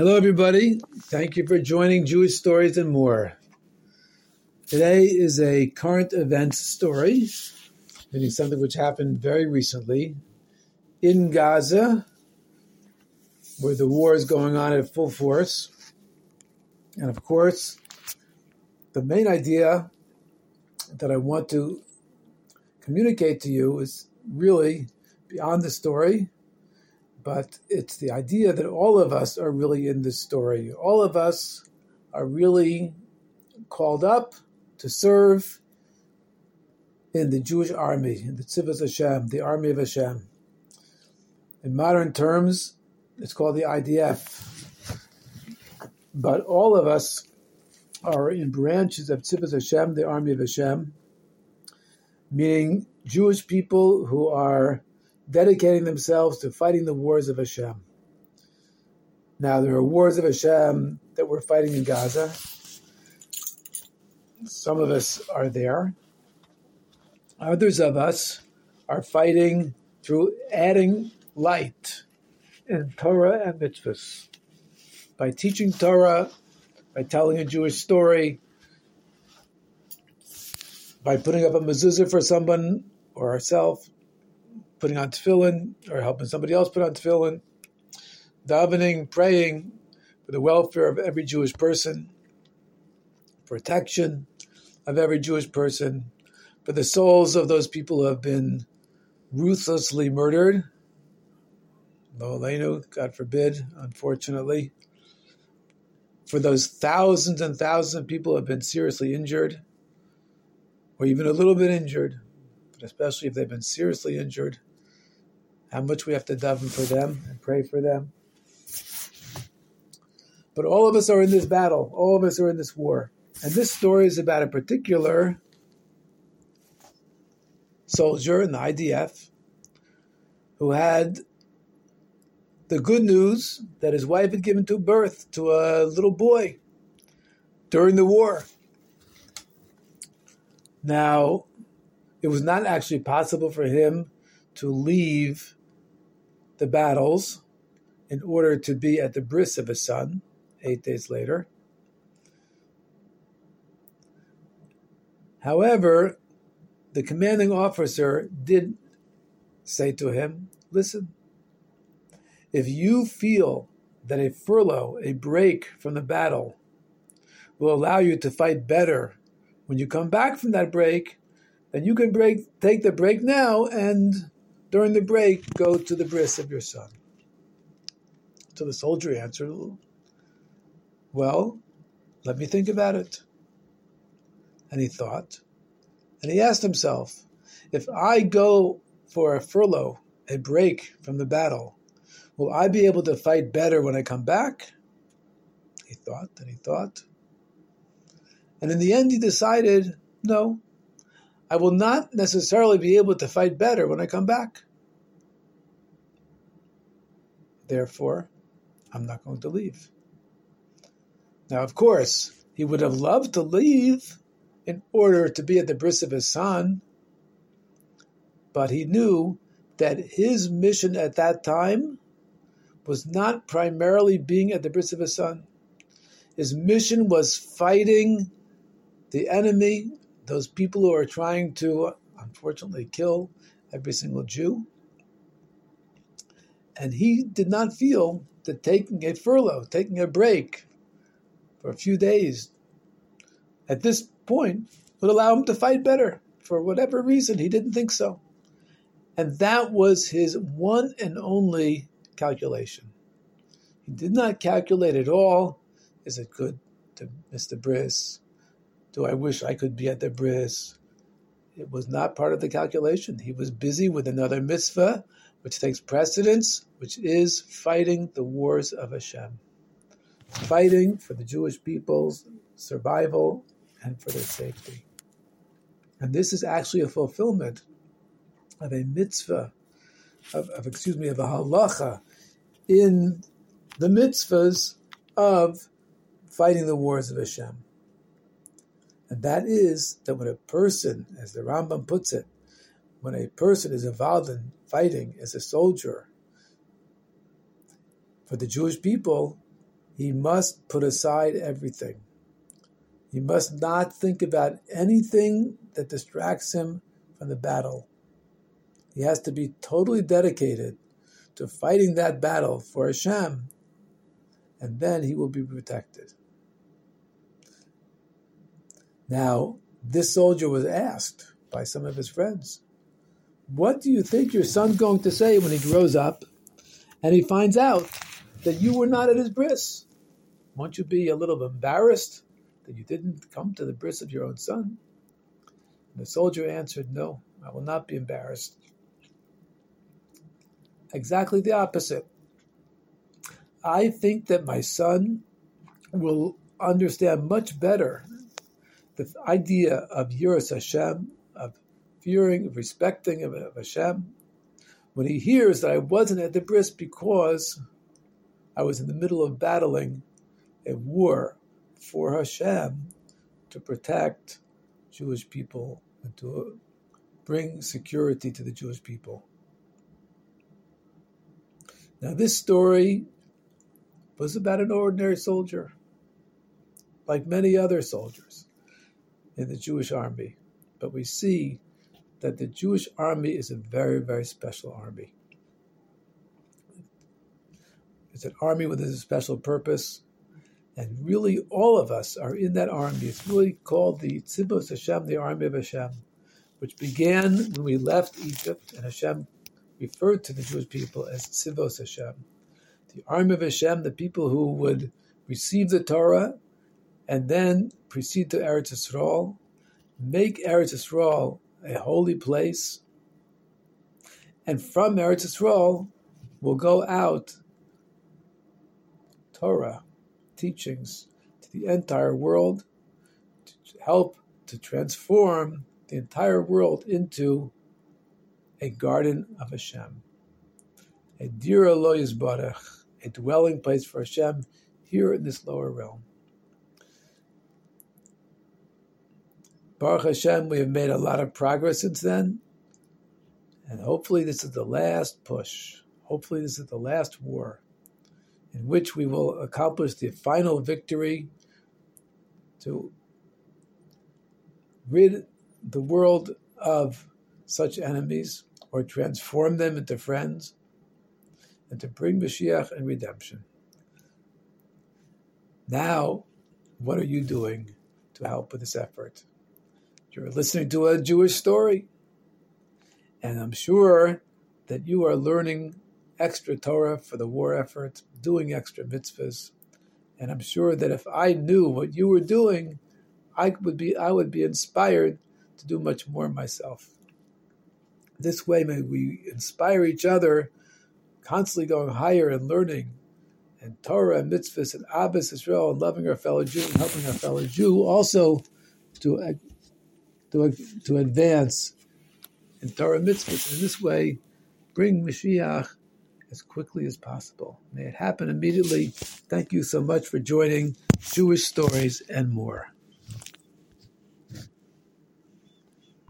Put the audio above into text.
Hello, everybody. Thank you for joining Jewish Stories and More. Today is a current event story, meaning something which happened very recently in Gaza, where the war is going on at full force. And of course, the main idea that I want to communicate to you is really beyond the story but it's the idea that all of us are really in this story. All of us are really called up to serve in the Jewish army, in the Tzivos Hashem, the army of Hashem. In modern terms, it's called the IDF. But all of us are in branches of Tzivos Hashem, the army of Hashem, meaning Jewish people who are dedicating themselves to fighting the wars of Hashem. Now, there are wars of Hashem that we're fighting in Gaza. Some of us are there. Others of us are fighting through adding light in Torah and mitzvahs. By teaching Torah, by telling a Jewish story, by putting up a mezuzah for someone or ourselves, putting on tefillin or helping somebody else put on tefillin, davening, praying for the welfare of every Jewish person, protection of every Jewish person, for the souls of those people who have been ruthlessly murdered. Lo God forbid, unfortunately. For those thousands and thousands of people who have been seriously injured, or even a little bit injured, but especially if they've been seriously injured how much we have to daven for them and pray for them. But all of us are in this battle. All of us are in this war. And this story is about a particular soldier in the IDF who had the good news that his wife had given to birth to a little boy during the war. Now, it was not actually possible for him to leave the battles in order to be at the bris of his son eight days later. However, the commanding officer did say to him, Listen, if you feel that a furlough, a break from the battle, will allow you to fight better when you come back from that break, then you can break, take the break now and during the break, go to the bris of your son. So the soldier answered, Well, let me think about it. And he thought, and he asked himself, If I go for a furlough, a break from the battle, will I be able to fight better when I come back? He thought, and he thought. And in the end, he decided, No, I will not necessarily be able to fight better when I come back. Therefore, I'm not going to leave. Now, of course, he would have loved to leave in order to be at the bris of his son, but he knew that his mission at that time was not primarily being at the bris of his son. His mission was fighting the enemy those people who are trying to, unfortunately, kill every single Jew. And he did not feel that taking a furlough, taking a break for a few days at this point would allow him to fight better. For whatever reason, he didn't think so. And that was his one and only calculation. He did not calculate at all is it good to miss the bris? Do I wish I could be at the bris? It was not part of the calculation. He was busy with another mitzvah, which takes precedence, which is fighting the wars of Hashem. Fighting for the Jewish people's survival and for their safety. And this is actually a fulfillment of a mitzvah, of, of excuse me, of a halacha in the mitzvahs of fighting the wars of Hashem. And that is that when a person, as the Rambam puts it, when a person is involved in fighting as a soldier for the Jewish people, he must put aside everything. He must not think about anything that distracts him from the battle. He has to be totally dedicated to fighting that battle for Hashem, and then he will be protected. Now, this soldier was asked by some of his friends, What do you think your son's going to say when he grows up and he finds out that you were not at his bris? Won't you be a little embarrassed that you didn't come to the bris of your own son? And the soldier answered, No, I will not be embarrassed. Exactly the opposite. I think that my son will understand much better the idea of Yiras Hashem, of fearing, of respecting of, of Hashem, when he hears that I wasn't at the bris because I was in the middle of battling a war for Hashem to protect Jewish people and to bring security to the Jewish people. Now, this story was about an ordinary soldier, like many other soldiers in the Jewish army. But we see that the Jewish army is a very, very special army. It's an army with a special purpose. And really, all of us are in that army. It's really called the Tzivos Hashem, the army of Hashem, which began when we left Egypt, and Hashem referred to the Jewish people as Tzivos Hashem. The army of Hashem, the people who would receive the Torah and then proceed to Eretz Yisrael, make Eretz Yisrael a holy place, and from Eretz Yisrael will go out Torah, teachings to the entire world to help to transform the entire world into a garden of Hashem, a dira lo yizbarach, a dwelling place for Hashem here in this lower realm. Baruch Hashem, we have made a lot of progress since then. And hopefully, this is the last push. Hopefully, this is the last war in which we will accomplish the final victory to rid the world of such enemies or transform them into friends and to bring Mashiach and redemption. Now, what are you doing to help with this effort? You're listening to a Jewish story. And I'm sure that you are learning extra Torah for the war effort, doing extra mitzvahs. And I'm sure that if I knew what you were doing, I would be I would be inspired to do much more myself. This way may we inspire each other, constantly going higher and learning and Torah and mitzvahs and Ahavas Yisrael and loving our fellow Jew and helping our fellow Jew also to to, to advance in Torah mitzvahs. In this way, bring Mashiach as quickly as possible. May it happen immediately. Thank you so much for joining Jewish Stories and more.